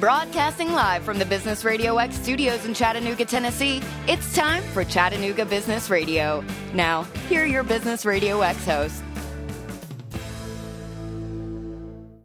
Broadcasting live from the Business Radio X studios in Chattanooga, Tennessee, it's time for Chattanooga Business Radio. Now, here are your Business Radio X hosts.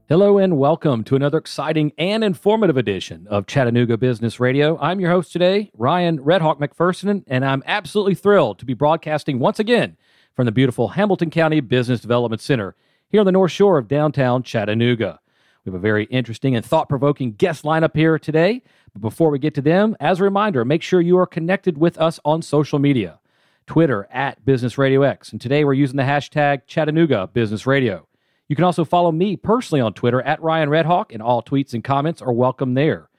Hello and welcome to another exciting and informative edition of Chattanooga Business Radio. I'm your host today, Ryan Redhawk McPherson, and I'm absolutely thrilled to be broadcasting once again from the beautiful Hamilton County Business Development Center here on the North Shore of downtown Chattanooga. We have a very interesting and thought provoking guest lineup here today. But before we get to them, as a reminder, make sure you are connected with us on social media Twitter at Business Radio X. And today we're using the hashtag Chattanooga Business Radio. You can also follow me personally on Twitter at Ryan Redhawk, and all tweets and comments are welcome there.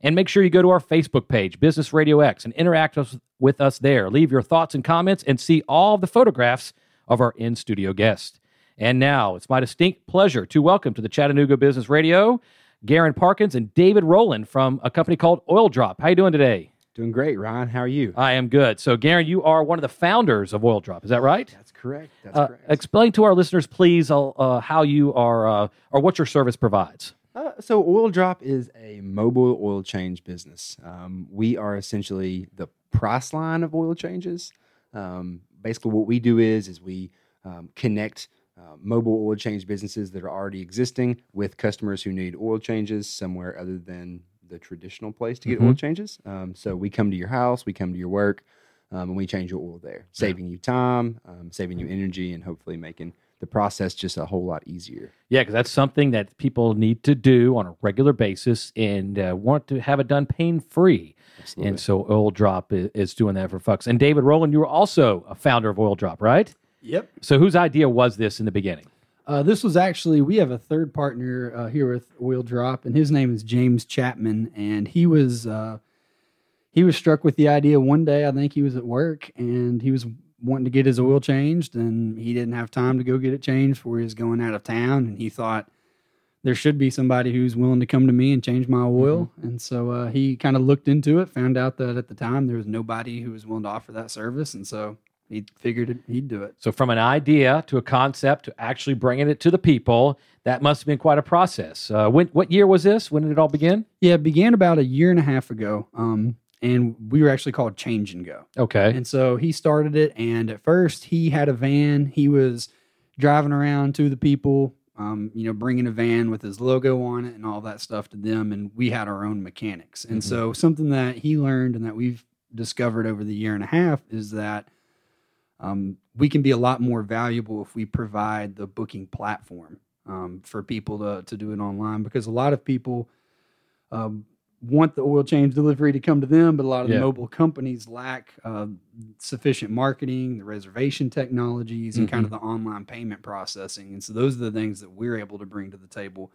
And make sure you go to our Facebook page, Business Radio X, and interact with us there. Leave your thoughts and comments and see all the photographs of our in studio guests. And now it's my distinct pleasure to welcome to the Chattanooga Business Radio Garen Parkins and David Rowland from a company called Oil Drop. How are you doing today? Doing great, Ryan. How are you? I am good. So, Garen, you are one of the founders of Oil Drop. Is that right? That's correct. That's uh, correct. Explain to our listeners, please, uh, uh, how you are uh, or what your service provides. Uh, so, Oil Drop is a mobile oil change business. Um, we are essentially the price line of oil changes. Um, basically, what we do is is we um, connect uh, mobile oil change businesses that are already existing with customers who need oil changes somewhere other than the traditional place to get mm-hmm. oil changes. Um, so we come to your house, we come to your work, um, and we change your oil there, saving yeah. you time, um, saving you energy, and hopefully making the process just a whole lot easier. Yeah, because that's something that people need to do on a regular basis and uh, want to have it done pain free. And so Oil Drop is, is, doing that for folks. And David Rowland, you were also a founder of Oil Drop, right? Yep. So whose idea was this in the beginning? Uh, this was actually we have a third partner uh, here with Oil Drop, and his name is James Chapman, and he was uh, he was struck with the idea one day. I think he was at work, and he was wanting to get his oil changed, and he didn't have time to go get it changed before he was going out of town, and he thought there should be somebody who's willing to come to me and change my oil. Mm-hmm. And so uh, he kind of looked into it, found out that at the time there was nobody who was willing to offer that service, and so he figured he'd do it. So, from an idea to a concept to actually bringing it to the people, that must have been quite a process. Uh, when, what year was this? When did it all begin? Yeah, it began about a year and a half ago. Um, and we were actually called Change and Go. Okay. And so he started it. And at first, he had a van. He was driving around to the people, um, you know, bringing a van with his logo on it and all that stuff to them. And we had our own mechanics. And mm-hmm. so, something that he learned and that we've discovered over the year and a half is that um, we can be a lot more valuable if we provide the booking platform um, for people to, to do it online because a lot of people um, want the oil change delivery to come to them, but a lot of yeah. the mobile companies lack uh, sufficient marketing, the reservation technologies, and mm-hmm. kind of mm-hmm. the online payment processing. And so those are the things that we're able to bring to the table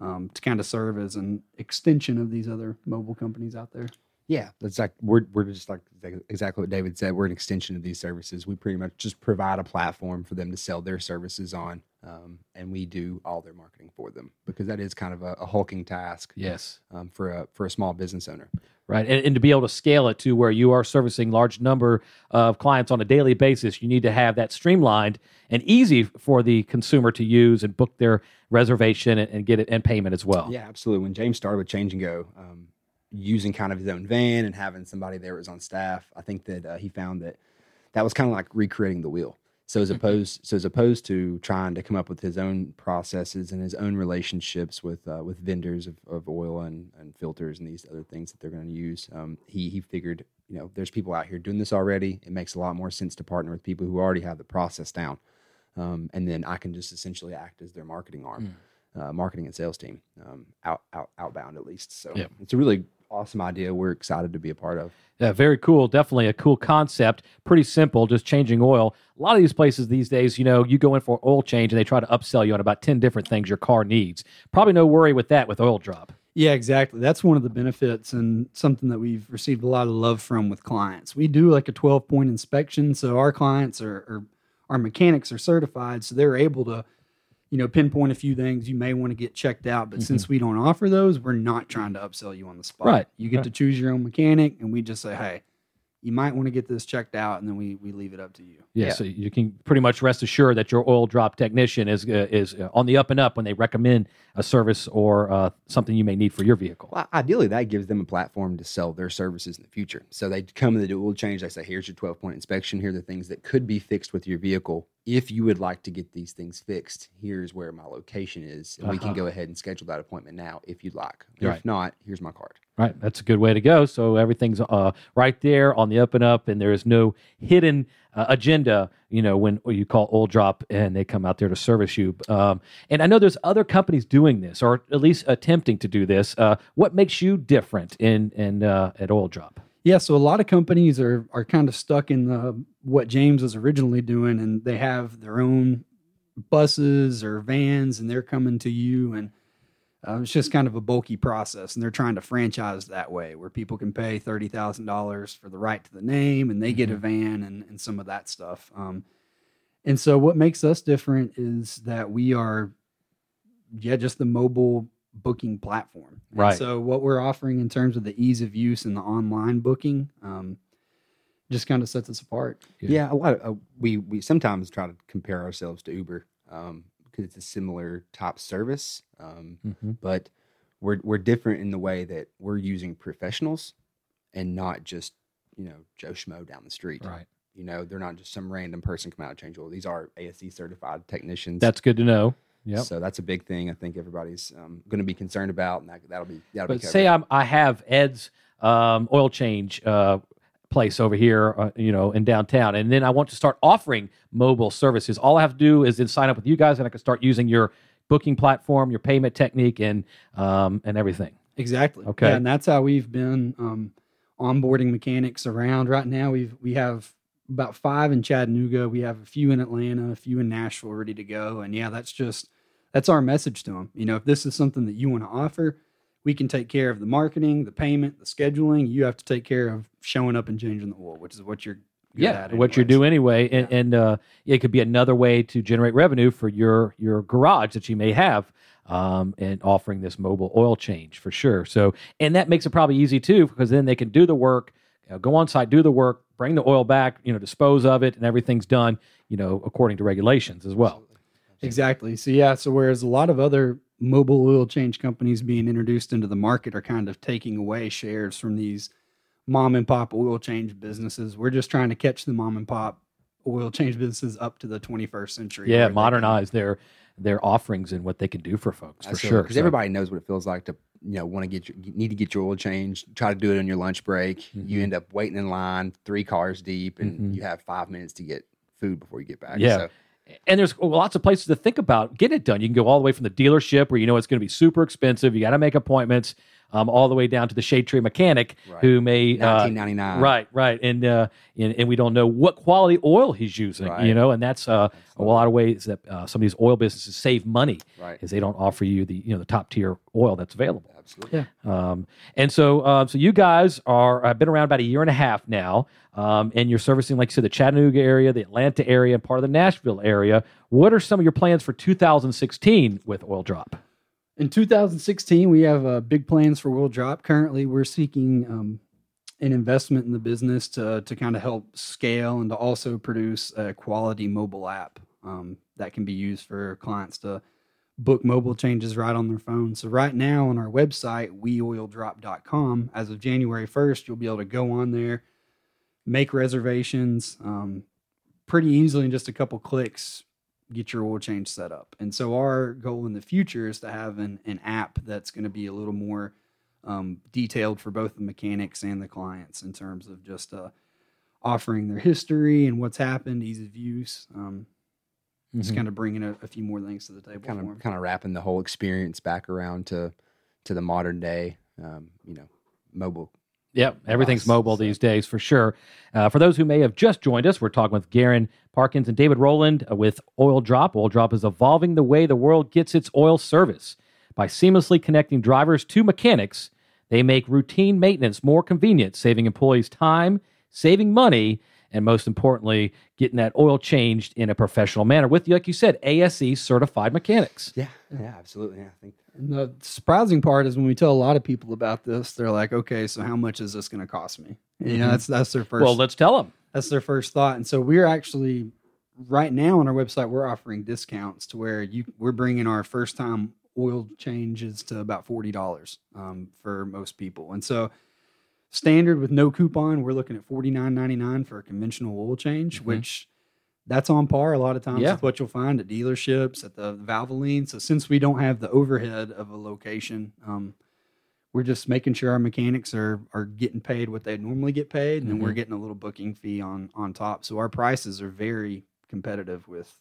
um, to kind of serve as an extension of these other mobile companies out there. Yeah, that's like we're we're just like exactly what David said. We're an extension of these services. We pretty much just provide a platform for them to sell their services on, um, and we do all their marketing for them because that is kind of a, a hulking task. Yes, um, for a for a small business owner. Right, and, and to be able to scale it to where you are servicing large number of clients on a daily basis, you need to have that streamlined and easy for the consumer to use and book their reservation and, and get it and payment as well. Yeah, absolutely. When James started with Change and Go. Um, using kind of his own van and having somebody there was on staff, I think that uh, he found that that was kind of like recreating the wheel. So as mm-hmm. opposed, so as opposed to trying to come up with his own processes and his own relationships with uh, with vendors of, of oil and, and filters and these other things that they're going to use, um, he he figured, you know, there's people out here doing this already. It makes a lot more sense to partner with people who already have the process down, um, and then I can just essentially act as their marketing arm, mm. uh, marketing and sales team, um, out out outbound at least. So yeah. it's a really awesome idea. We're excited to be a part of. Yeah, very cool. Definitely a cool concept. Pretty simple, just changing oil. A lot of these places these days, you know, you go in for oil change and they try to upsell you on about 10 different things your car needs. Probably no worry with that with oil drop. Yeah, exactly. That's one of the benefits and something that we've received a lot of love from with clients. We do like a 12 point inspection. So our clients are, are our mechanics are certified. So they're able to you know, pinpoint a few things you may want to get checked out. But mm-hmm. since we don't offer those, we're not trying to upsell you on the spot. Right. You get right. to choose your own mechanic, and we just say, hey, you might want to get this checked out, and then we we leave it up to you. Yeah, Yeah. so you can pretty much rest assured that your oil drop technician is uh, is uh, on the up and up when they recommend a service or uh, something you may need for your vehicle. Well, ideally, that gives them a platform to sell their services in the future. So they come and they do oil change. They say, "Here's your 12 point inspection. Here are the things that could be fixed with your vehicle. If you would like to get these things fixed, here's where my location is, and we can Uh-huh. go ahead and schedule that appointment now if you'd like. Right. If not, here's my card." Right, that's a good way to go. So everything's uh, right there on the up and up, and there is no hidden uh, agenda. You know, when you call Oil Drop and they come out there to service you. Um, and I know there's other companies doing this, or at least attempting to do this. Uh, what makes you different in in uh, at Oil Drop? Yeah, so a lot of companies are are kind of stuck in the what James was originally doing, and they have their own buses or vans, and they're coming to you, and uh, it's just kind of a bulky process, and they're trying to franchise that way, where people can pay thirty thousand dollars for the right to the name, and they get a van and and some of that stuff. Um, and so, what makes us different is that we are, yeah, just the mobile booking platform. And Right. so, what we're offering in terms of the ease of use and the online booking, um, just kind of sets us apart. Yeah. Yeah, a lot of uh, we we sometimes try to compare ourselves to Uber um, because it's a similar top service, um, Mm-hmm. but we're we're different in the way that we're using professionals and not just you know Joe Schmo down the street. Right, You know, they're not just some random person come out and change oil. These are ASE certified technicians. that's good to know. Yep. So that's a big thing. I think everybody's um, going to be concerned about, and that, that'll be that'll But be say. I'm, I have Ed's um, oil change uh, place over here, uh, you know, in downtown, and then I want to start offering mobile services. All I have to do is then sign up with you guys, and I can start using your booking platform, your payment technique, and um, and everything. Exactly. Okay. Yeah, and that's how we've been um, onboarding mechanics around. Right now, we've we have about five in Chattanooga. We have a few in Atlanta, a few in Nashville, ready to go. And yeah, that's just that's our message to them. You know, if this is something that you want to offer, we can take care of the marketing, the payment, the scheduling. You have to take care of showing up and changing the oil, which is what you're yeah, at what you're anyways. doing anyway, and, and uh, it could be another way to generate revenue for your your garage that you may have, um, and offering this mobile oil change for sure. So, and that makes it probably easy too, because then they can do the work, you know, go on site, do the work, bring the oil back, you know, dispose of it, and everything's done, you know, according to regulations as well. Exactly. So yeah, so whereas a lot of other mobile oil change companies being introduced into the market are kind of taking away shares from these mom and pop oil change businesses, we're just trying to catch the mom and pop oil change businesses up to the 21st century. Yeah, where can- modernize their their offerings and what they can do for folks for sure. because So- everybody knows what it feels like to you know want to get your you need to get your oil changed. Try to do it on your lunch break. Mm-hmm. You end up waiting in line, three cars deep, and Mhm. you have five minutes to get food before you get back. Yeah. So, and there's lots of places to think about getting it done. You can go all the way from the dealership where you know it's going to be super expensive. You got to make appointments, um, all the way down to the shade tree mechanic Right. who may uh, right, right, and, uh, and and we don't know what quality oil he's using. You know, and that's uh, a lot of ways that uh, some of these oil businesses save money Right. is they don't offer you the you know the top tier oil that's available. Absolutely. Um, and so, uh, so you guys are have been around about a year and a half now, um, and you're servicing, like you said, the Chattanooga area, the Atlanta area, and part of the Nashville area. What are some of your plans for 2016 with Oil Drop? In 2016, we have uh, big plans for Oil Drop. Currently, we're seeking um, an investment in the business to to kind of help scale and to also produce a quality mobile app um, that can be used for clients to book mobile changes right on their phone. So right now on our website, weoildrop.com, as of January 1st, you'll be able to go on there, make reservations um, pretty easily in just a couple clicks get your oil change set up. And so our goal in the future is to have an, an app that's going to be a little more um, detailed for both the mechanics and the clients in terms of just uh, offering their history and what's happened, ease of use. Um, Just Mhm. kind of bringing a, a few more things to the table Kind for of kind of wrapping the whole experience back around to to the modern day. Um, you know, mobile. Yep, everything's mobile these days for sure. Uh, for those who may have just joined us, we're talking with Garen Parkins and David Rowland uh, with Oil Drop. Oil Drop is evolving the way the world gets its oil service by seamlessly connecting drivers to mechanics. They make routine maintenance more convenient, saving employees time, saving money, and most importantly, getting that oil changed in a professional manner with, like you said, ASE certified mechanics. Yeah, yeah, absolutely. Yeah, I think And the surprising part is when we tell a lot of people about this, they're like, "Okay, so how much is this going to cost me?" You know, Mhm. that's that's their first. Well, let's tell them. that's their first thought. And so we're actually right now on our website we're offering discounts to where you we're bringing our first time oil changes to about forty dollars um, for most people. And so standard with no coupon, we're looking at forty nine ninety nine for a conventional oil change, Mhm. which that's on par a lot of times Yeah. with what you'll find at dealerships at the Valvoline. So since we don't have the overhead of a location, um, we're just making sure our mechanics are are getting paid what they normally get paid, and then we're getting a little booking fee on on top. So our prices are very competitive with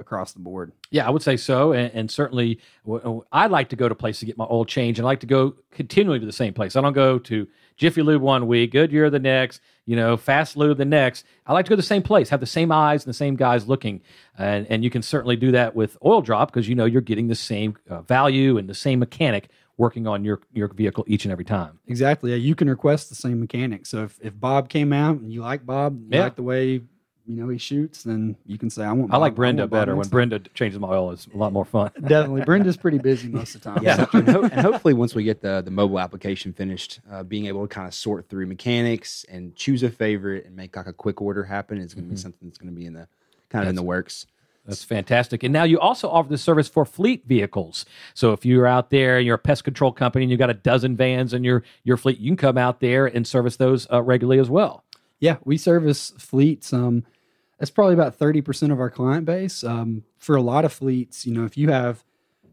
across the board. Yeah, I would say so, and, and certainly w- I like to go to places to get my oil change, and I like to go continually to the same place. I don't go to Jiffy Lube one week, Goodyear the next, you know, Fast Lube the next. I like to go to the same place, have the same eyes and the same guys looking, and and you can certainly do that with Oil Drop because you know you're getting the same uh, value and the same mechanic working on your your vehicle each and every time. Exactly. Yeah, you can request the same mechanic. So if, if Bob came out and you like Bob, you Yeah. like the way you know he shoots, then you can say I want. I like Brenda want better. When next. Brenda changes my oil, it's a lot more fun. Definitely, Brenda's pretty busy most of the time. Yeah, and, ho- and hopefully once we get the the mobile application finished, uh, being able to kind of sort through mechanics and choose a favorite and make like a quick order happen is going to be something that's going to be in the kind of in the works. That's fantastic. And now you also offer this service for fleet vehicles. So if you're out there and you're a pest control company and you've got a dozen vans in your, your fleet, you can come out there and service those uh, regularly as well. Yeah, we service fleets. Um, that's probably about thirty percent of our client base. Um, for a lot of fleets, you know, if you have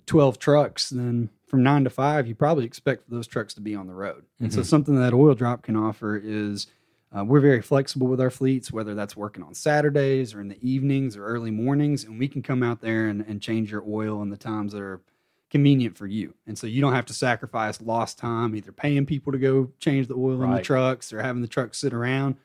twelve trucks, then from nine to five, you probably expect those trucks to be on the road. And so, something that Oil Drop can offer is uh, we're very flexible with our fleets, whether that's working on Saturdays or in the evenings or early mornings, and we can come out there and, and change your oil in the times that are convenient for you. And so you don't have to sacrifice lost time either paying people to go change the oil in the trucks or having the trucks sit around.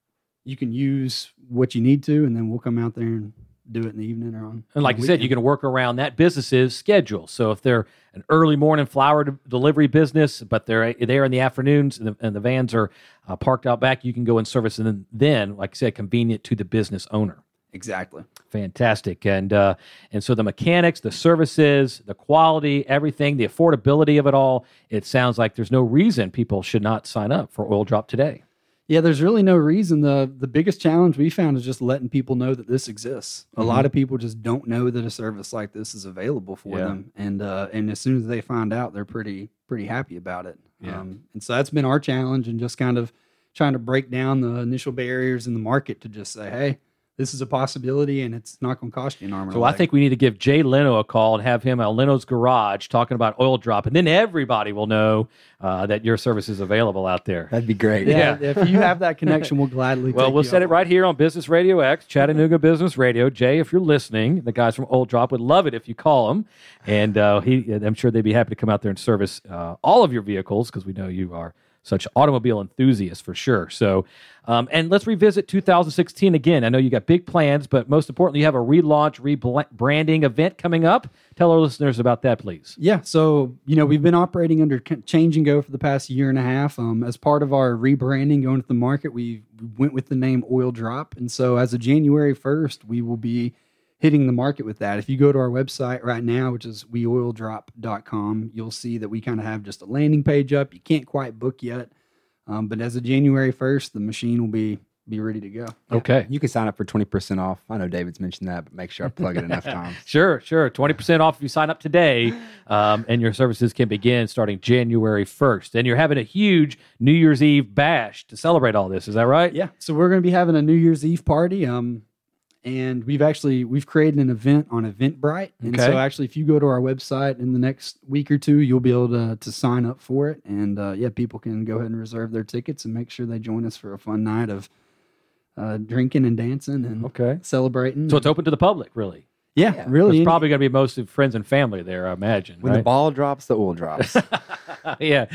You can use what you need to, and then we'll come out there and do it in the evening or on. And like you said, you can work around that business's schedule. So if they're an early morning flower de- delivery business, but they're there in the afternoons and the, and the vans are uh, parked out back, you can go and service and then, then, like I said, convenient to the business owner. exactly. Fantastic, and uh, and so the mechanics, the services, the quality, everything, the affordability of it all. It sounds like there's no reason people should not sign up for Oil Drop today. Yeah, there's really no reason. the The biggest challenge we found is just letting people know that this exists. A lot of people just don't know that a service like this is available for Yeah. them, and uh, and as soon as they find out, they're pretty pretty happy about it. Yeah. Um, and so that's been our challenge, and just kind of trying to break down the initial barriers in the market to just say, hey, this is a possibility, and it's not going to cost you an arm. So I leg. think we need to give Jay Leno a call and have him at Leno's Garage talking about Oil Drop, and then everybody will know uh, that your service is available out there. That'd be great. yeah, yeah. if you have that connection, we'll gladly. Well, take we'll you set up it right here on Business Radio X, Chattanooga Business Radio. Jay, if you're listening, the guys from Oil Drop would love it if you call them, and uh, he, I'm sure they'd be happy to come out there and service uh, all of your vehicles because we know you are such automobile enthusiasts for sure. So, um, and let's revisit 2016 again. I know you got big plans, but most importantly, you have a relaunch, rebranding event coming up. Tell our listeners about that, please. Yeah, so you know we've been operating under change and go for the past year and a half. Um, as part of our rebranding, going to the market, we we went with the name Oil Drop, and so as of January first, we will be hitting the market with that. If you go to our website right now, which is weoildrop.com, you'll see that we kind of have just a landing page up. You can't quite book yet, um, but as of January first, the machine will be be ready to go. Okay. You can sign up for 20% off. I know David's mentioned that, but make sure I plug it enough times. Sure, sure. 20% off if you sign up today, um, and your services can begin starting January 1st. And you're having a huge New Year's Eve bash to celebrate all this. Is that right? Yeah. So we're going to be having a New Year's Eve party. Um, and we've actually we've created an event on Eventbrite. And Okay. so actually, if you go to our website in the next week or two, you'll be able to to sign up for it. And uh, yeah, people can go ahead and reserve their tickets and make sure they join us for a fun night of uh, drinking and dancing and Okay. celebrating. So it's open to the public, really. yeah, Yeah. really. It's probably going to be mostly friends and family there, I imagine. When the ball drops, the oil drops. yeah.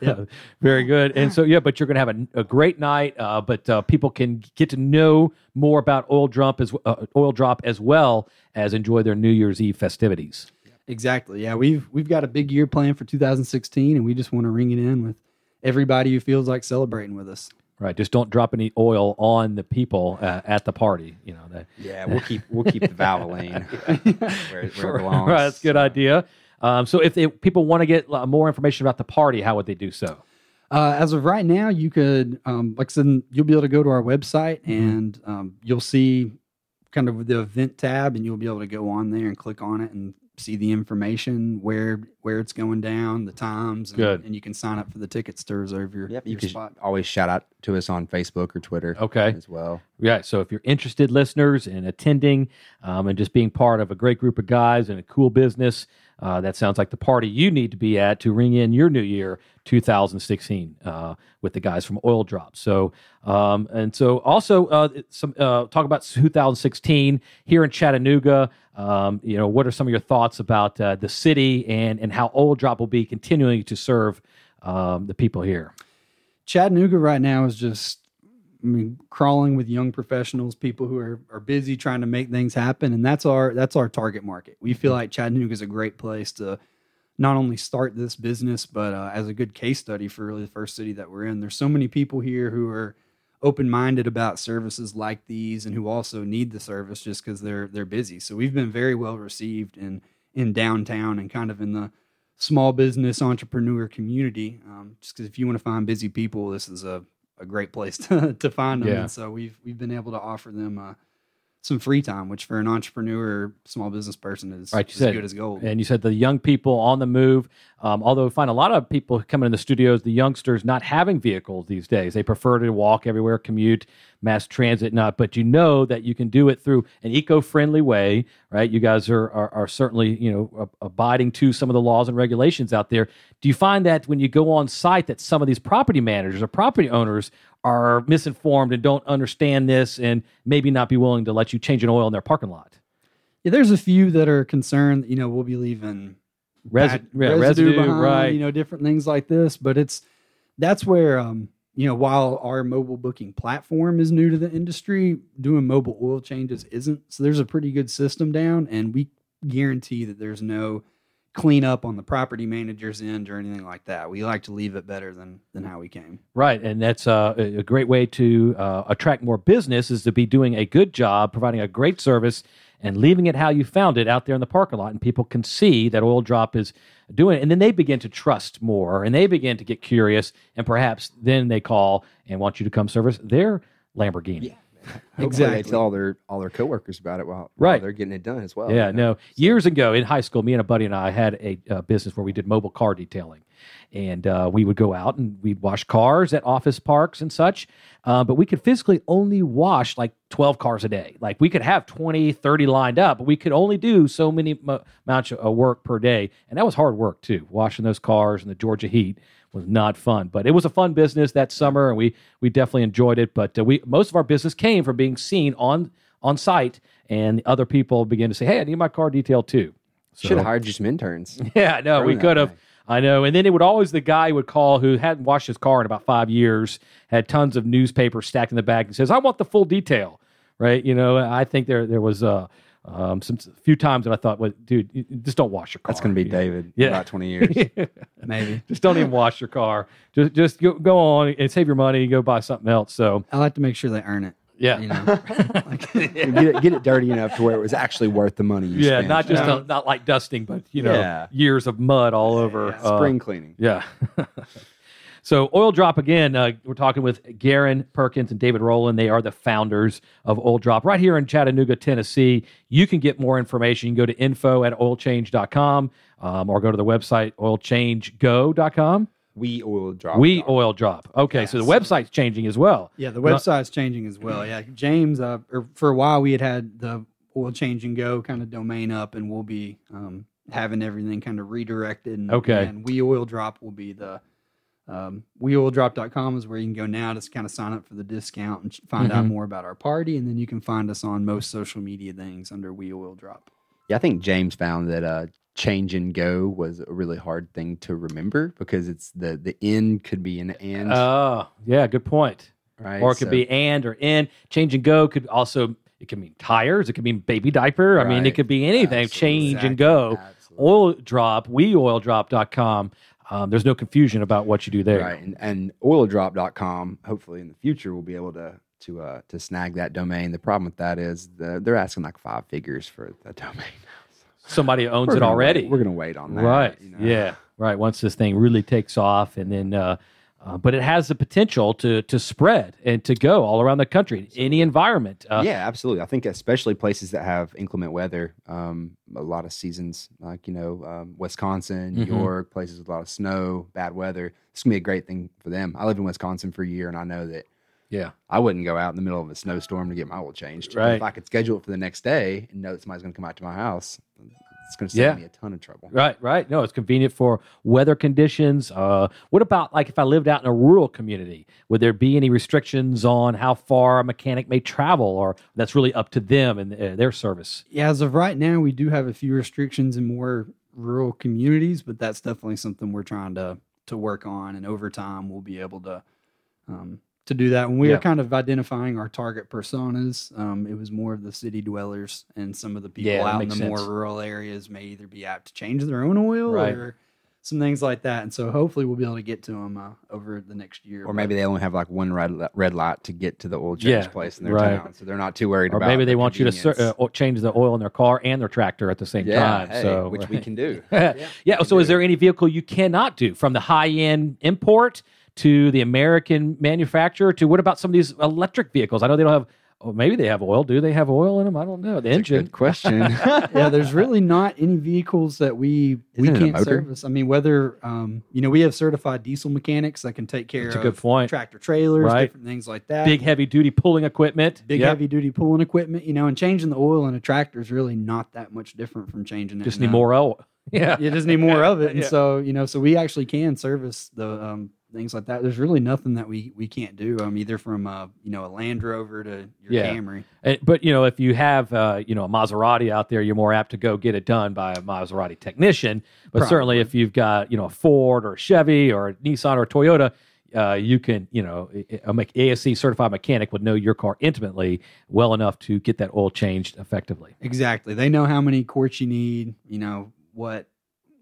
Very good. And so, yeah, but you're going to have a, a great night, uh, but uh, people can get to know more about Oil Drop as uh, Oil Drop as well as enjoy their New Year's Eve festivities. Exactly. Yeah, we've we've got a big year planned for 2016, and we just want to ring it in with everybody who feels like celebrating with us. Right. Just don't drop any oil on the people uh, at the party. You know that. yeah, we'll keep we'll keep the Valvoline where, where it belongs. Right, that's a good idea. Um, so if they, people want to get uh, more information about the party, how would they do so? Uh, as of right now, you could, um, like I said, you'll be able to go to our website and um, you'll see kind of the event tab, and you'll be able to go on there and click on it and see the information where where it's going down, the times. And, Good. and you can sign up for the tickets to reserve your, Yep, you your can spot. always shout out to us on Facebook or Twitter. Okay. as well. Yeah. So if you're interested, listeners, in attending um, and just being part of a great group of guys and a cool business, uh, that sounds like the party you need to be at to ring in your new year 2016 uh, with the guys from Oil Drop. So um, and so also uh, some uh, talk about 2016 here in Chattanooga. Um, you know, what are some of your thoughts about uh, the city and and how Oil Drop will be continuing to serve um, the people here? Chattanooga right now is just, I mean, crawling with young professionals, people who are, are busy trying to make things happen, and that's our that's our target market. We feel like Chattanooga is a great place to not only start this business, but uh, as a good case study for really the first city that we're in. There's so many people here who are open minded about services like these, and who also need the service just because they're they're busy. So we've been very well received in in downtown and kind of in the small business entrepreneur community. Um, just because if you want to find busy people, this is a, a great place to, to find them. Yeah. And so we've we've been able to offer them uh, some free time, which for an entrepreneur, small business person is Right, you said- good as gold. And you said the young people on the move. Um, although we find a lot of people coming in the studios, the youngsters not having vehicles these days. They prefer to walk everywhere, commute, mass transit, not. But you know that you can do it through an eco-friendly way, right? You guys are are, are certainly you know abiding to some of the laws and regulations out there. Do you find that when you go on site that some of these property managers or property owners are misinformed and don't understand this and maybe not be willing to let you change an oil in their parking lot? yeah, there's a few that are concerned. You know, we'll be leaving Resi- bad yeah, residue, residue, behind, right. You know, different things like this. But it's that's where um, you know, while our mobile booking platform is new to the industry, doing mobile oil changes isn't. So there's a pretty good system down, and we guarantee that there's no cleanup on the property manager's end or anything like that. We like to leave it better than than how we came. Right, and that's uh, a great way to uh, attract more business is to be doing a good job, providing a great service, and leaving it how you found it out there in the parking lot, and people can see that Oil Drop is doing it, and then they begin to trust more, and they begin to get curious, and perhaps then they call and want you to come service their Lamborghini. Hopefully Exactly. they tell all their all their coworkers about it while, while Right. they're getting it done as well. Yeah, you know? no. Years ago in high school, me and a buddy and I had a uh, business where we did mobile car detailing. And uh, we would go out and we'd wash cars at office parks and such. Uh, but we could physically only wash like 12 cars a day. Like we could have 20, 30 lined up, but we could only do so many mo- amounts of work per day. And that was hard work too. Washing those cars in the Georgia heat was not fun, but it was a fun business that summer, and we we definitely enjoyed it. But uh, we most of our business came from being seen on on site, and other people began to say, "Hey, I need my car detailed too." So- Should have hired you some interns. yeah, no, we could have. I know. And then it would always the guy would call who hadn't washed his car in about five years, had tons of newspapers stacked in the back, and says, "I want the full detail." Right? You know, I think there there was uh, um, some few times that I thought, "Well, dude, you- you just don't wash your car." That's going to be You? David Yeah. in about 20 years. Maybe. just don't even wash your car. Just just go, go on and save your money and go buy something else. So I like to make sure they earn it. yeah, You know, get, it, get it dirty enough to where it was actually worth the money you yeah, spent. not just Yeah. a- not like dusting, but you know, Yeah. years of mud all over uh, spring cleaning. Yeah. So Oil Drop again. Uh, we're talking with Garen Perkins and David Rowland. They are the founders of Oil Drop right here in Chattanooga, Tennessee. You can get more information. You can go to info at oilchange.com um, or go to the website oilchangego.com. We oil drop. We drop. Oil Drop. Okay, so the website's changing as well. Yeah, the Well- website's changing as well. Yeah, James, uh, for a while we had had the oil change and go kind of domain up, and we'll be um, having everything kind of redirected. And, Okay. And we oil drop will be the um, weoildrop.com is where you can go now to kind of sign up for the discount and find out Mhm. more about our party, and then you can find us on most social media things under We Oil Drop. Yeah, I think James found that uh, change and go was a really hard thing to remember because it's the the in could be an and, Oh, yeah, good point. right? Or it could So- be and or in. Change and go could also it could mean tires. It could mean baby diaper. I mean, it could be anything. Absolutely. Change and go. Absolutely. Oil drop. Weoildrop.com. Um, there's no confusion about what you do there. Right. And, and oildrop.com, hopefully in the future, we'll be able to to uh, to snag that domain. The problem with that is the, they're asking like five figures for the domain. somebody owns We're it gonna already. We're gonna wait on that. right. you know? Yeah. Right. Once this thing really takes off, and then, uh, uh, but it has the potential to to spread and to go all around the country, any environment. Uh, yeah, absolutely. I think especially places that have inclement weather, um, a lot of seasons, like you know, um, Wisconsin, New Mhm. York, places with a lot of snow, bad weather. It's gonna be a great thing for them. I lived in Wisconsin for a year, and I know that Yeah. I wouldn't go out in the middle of a snowstorm to get my oil changed. Right. if I could schedule it for the next day and know that somebody's gonna come out to my house, it's gonna save Yeah. me a ton of trouble. Right, right. No, it's convenient for weather conditions. Uh, what about like if I lived out in a rural community? Would there be any restrictions on how far a mechanic may travel, or that's really up to them and uh, their service? Yeah, as of right now, we do have a few restrictions in more rural communities, but that's definitely something we're trying to to work on. And over time, we'll be able to um, to do that. When we Yeah. are kind of identifying our target personas, um, it was more of the city dwellers and some of the people Yeah, out in the makes more rural areas may either be apt to change their own oil Right. or some things like that. And so hopefully we'll be able to get to them uh, over the next year. Or maybe they only have like one red red light to get to the oil change Yeah, place in their right. town, so they're not too worried Or about. maybe they the want you to uh, change the oil in their car and their tractor at the same yeah, time. hey, so, which we can do. yeah. So, is there any vehicle you cannot do from the high end import to the American manufacturer to what about some of these electric vehicles? I know they don't have. Oh, maybe they have oil. Do they have oil in them? I don't know. The engine. Good question. yeah, there's really not any vehicles that we we Isn't it a can't service. I mean, whether um, you know, we have certified diesel mechanics that can take care That's a of good point. tractor trailers, Right. different things like that. Big heavy duty pulling equipment. big Yep. heavy duty pulling equipment, you know, and changing the oil in a tractor is really not that much different from changing it. Just need a- more oil. Yeah. You just need more of it, and Yeah. so you know, so we actually can service the um, things like that. There's really nothing that we we can't do. Um, either from uh, you know a Land Rover to your Yeah. Camry. And- but you know, if you have uh, you know a Maserati out there, you're more apt to go get it done by a Maserati technician. But certainly, if you've got you know a Ford or a Chevy or a Nissan or a Toyota, uh, you can you know a ASE certified mechanic would know your car intimately well enough to get that oil changed effectively. Exactly. They know how many quarts you need. You know what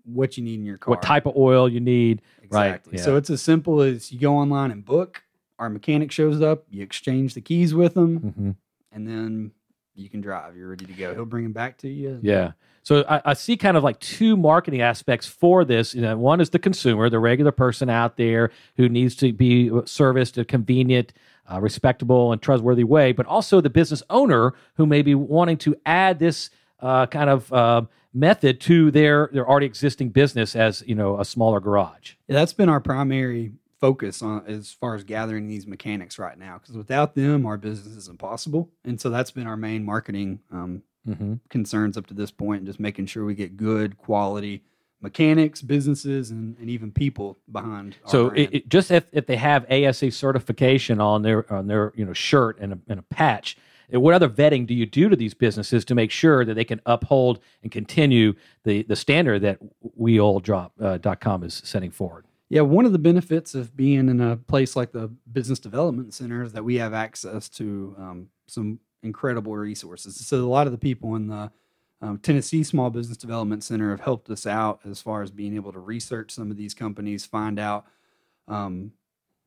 what you need in your car. What type of oil you need? Exactly. Right. So it's as simple as you go online and book. Our mechanic shows up. You exchange the keys with them, hmm and then you can drive. You're ready to go. He'll bring them back to you. Yeah. So I, I see kind of like two marketing aspects for this. You know, one is the consumer, the regular person out there who needs to be serviced a convenient, uh, respectable, and trustworthy way, but also the business owner who may be wanting to add this uh, kind of uh, method to their their already existing business as you know a smaller garage. Yeah, that's been our primary focus on as far as gathering these mechanics right now. Because without them, our business is impossible. And so that's been our main marketing um, Mm-hmm. concerns up to this point, just making sure we get good quality mechanics, businesses, and, and even people behind. So it, it, just if, if they have ASE certification on their on their you know shirt and a, and a patch, what other vetting do you do to these businesses to make sure that they can uphold and continue the the standard that weoildrop.com uh, is setting forward? Yeah, one of the benefits of being in a place like the Business Development Center is that we have access to um, some incredible resources. So a lot of the people in the um, Tennessee Small Business Development Center have helped us out as far as being able to research some of these companies, find out, um,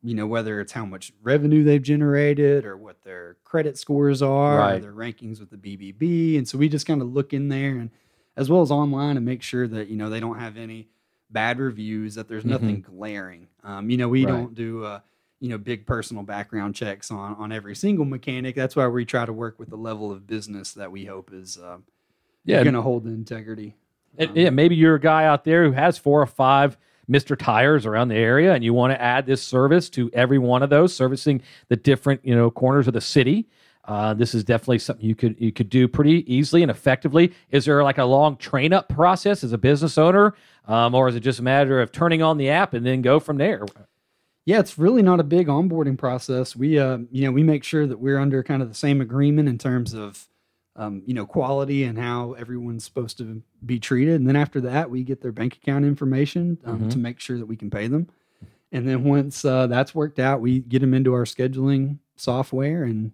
you know, whether it's how much revenue they've generated or what their credit scores are, or Right. their rankings with the BBB, and so we just kind of look in there and as well as online and make sure that you know they don't have any bad reviews that there's nothing glaring. Um, you know we Right. don't do uh, you know big personal background checks on on every single mechanic. That's why we try to work with the level of business that we hope is uh, Yeah, going to hold the integrity. And, yeah, maybe you're a guy out there who has four or five Mr. Tires around the area, and you want to add this service to every one of those, servicing the different you know corners of the city. Uh, this is definitely something you could you could do pretty easily and effectively. Is there like a long train up process as a business owner, um, or is it just a matter of turning on the app and then go from there? Yeah, it's really not a big onboarding process. We, uh, you know, we make sure that we're under kind of the same agreement in terms of, um, you know, quality and how everyone's supposed to be treated. And then after that, we get their bank account information um, Mhm. to make sure that we can pay them. And then once uh, that's worked out, we get them into our scheduling software, and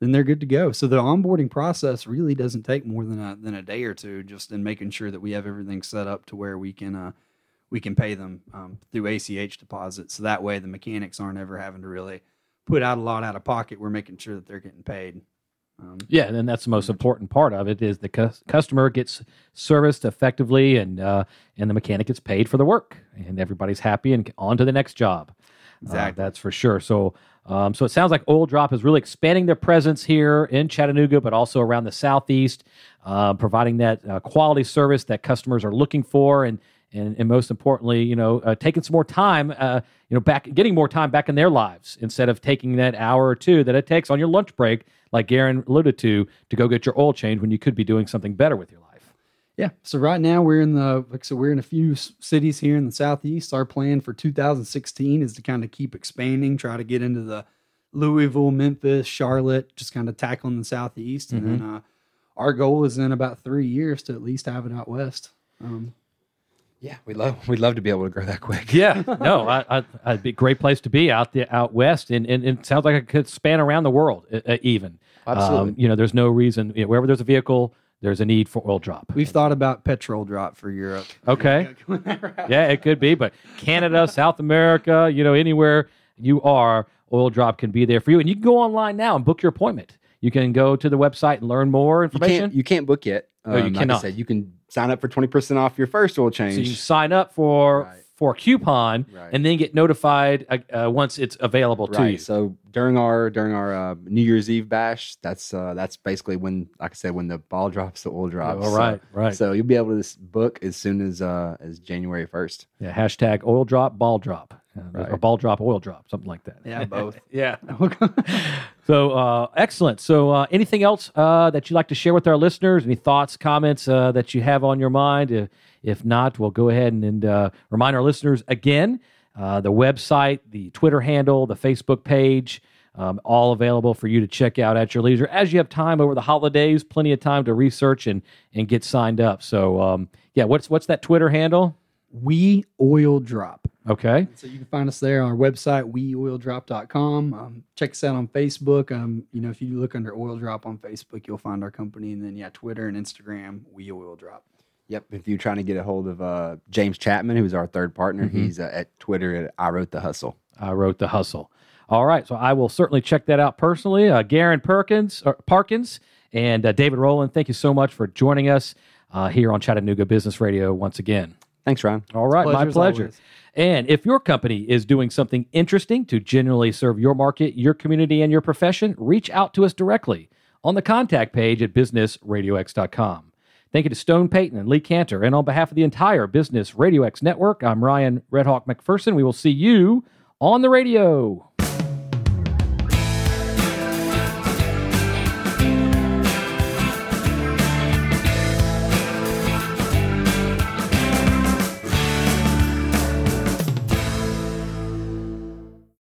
then they're good to go. So the onboarding process really doesn't take more than a than a day or two, just in making sure that we have everything set up to where we can. Uh, we can pay them um, through ACH deposits. So that way the mechanics aren't ever having to really put out a lot out of pocket. We're making sure that they're getting paid. Um, Yeah, and that's the most important part of it is the cus- customer gets serviced effectively, and uh, and the mechanic gets paid for the work, and everybody's happy and on to the next job. Exactly. Uh, that's for sure. So, um, so it sounds like Oil Drop is really expanding their presence here in Chattanooga, but also around the southeast, uh, providing that uh, quality service that customers are looking for, and and, and most importantly, you know, uh, taking some more time, uh, you know, back getting more time back in their lives instead of taking that hour or two that it takes on your lunch break, like Garen alluded to, to go get your oil change when you could be doing something better with your life. Yeah. So right now we're in the like so we're in a few cities here in the southeast. Our plan for 2016 is to kind of keep expanding, try to get into the Louisville, Memphis, Charlotte, just kind of tackling the southeast, and then uh, our goal is in about three years to at least have it out west. Um, Yeah, we love we'd love to be able to grow that quick. Yeah, no, I, I, I'd be a great place to be out the out west, and, and, and it sounds like it could span around the world, uh, uh, even. Absolutely. Um, you know, there's no reason you know, wherever there's a vehicle, there's a need for oil drop. we've thought about petrol drop for Europe. Okay. yeah, it could be, but Canada, South America, you know, anywhere you are, oil drop can be there for you, and you can go online now and book your appointment. You can go to the website and learn more You information. can't you can't book yet. Oh, you Um, like cannot. I said, you can sign up for twenty percent off your first oil change. So you sign up for Right. for a coupon, Right. and then get notified uh, uh, once it's available to you. So during our during our uh, New Year's Eve bash, that's uh, that's basically when, like I said, when the ball drops, the oil drops. All So- right, right. So you'll be able to book as soon as uh, as January first. Yeah, hashtag oil drop, ball drop, uh, Right. or ball drop, oil drop, something like that. Yeah, both. yeah. So uh, excellent. So uh, anything else uh, that you'd like to share with our listeners? Any thoughts, comments uh, that you have on your mind? If, if not, we'll go ahead and, and uh, remind our listeners again uh, the website, the Twitter handle, the Facebook page. Um, all available for you to check out at your leisure as you have time over the holidays. Plenty of time to research and and get signed up. So um, yeah, what's what's that Twitter handle? We oil drop. Okay. So you can find us there on our website, weoildrop.com. Um, check us out on Facebook. Um, you know, if you look under Oil Drop on Facebook, you'll find our company. And then, yeah, Twitter and Instagram, We Oil Drop. Yep. If you're trying to get a hold of uh, James Chapman, who's our third partner, Mm-hmm. he's uh, at Twitter at I wrote the hustle. I wrote the hustle. All right, so I will certainly check that out personally. Uh, Garen Perkins, or Parkins, and uh, David Rowland, thank you so much for joining us uh, here on Chattanooga Business Radio once again. Thanks, Ryan. All right, my Pleasure as pleasure. always. And if your company is doing something interesting to genuinely serve your market, your community, and your profession, reach out to us directly on the contact page at businessradiox.com. Thank you to Stone Payton and Lee Kantor. And on behalf of the entire Business Radio X network, I'm Ryan Redhawk McPherson. We will see you on the radio.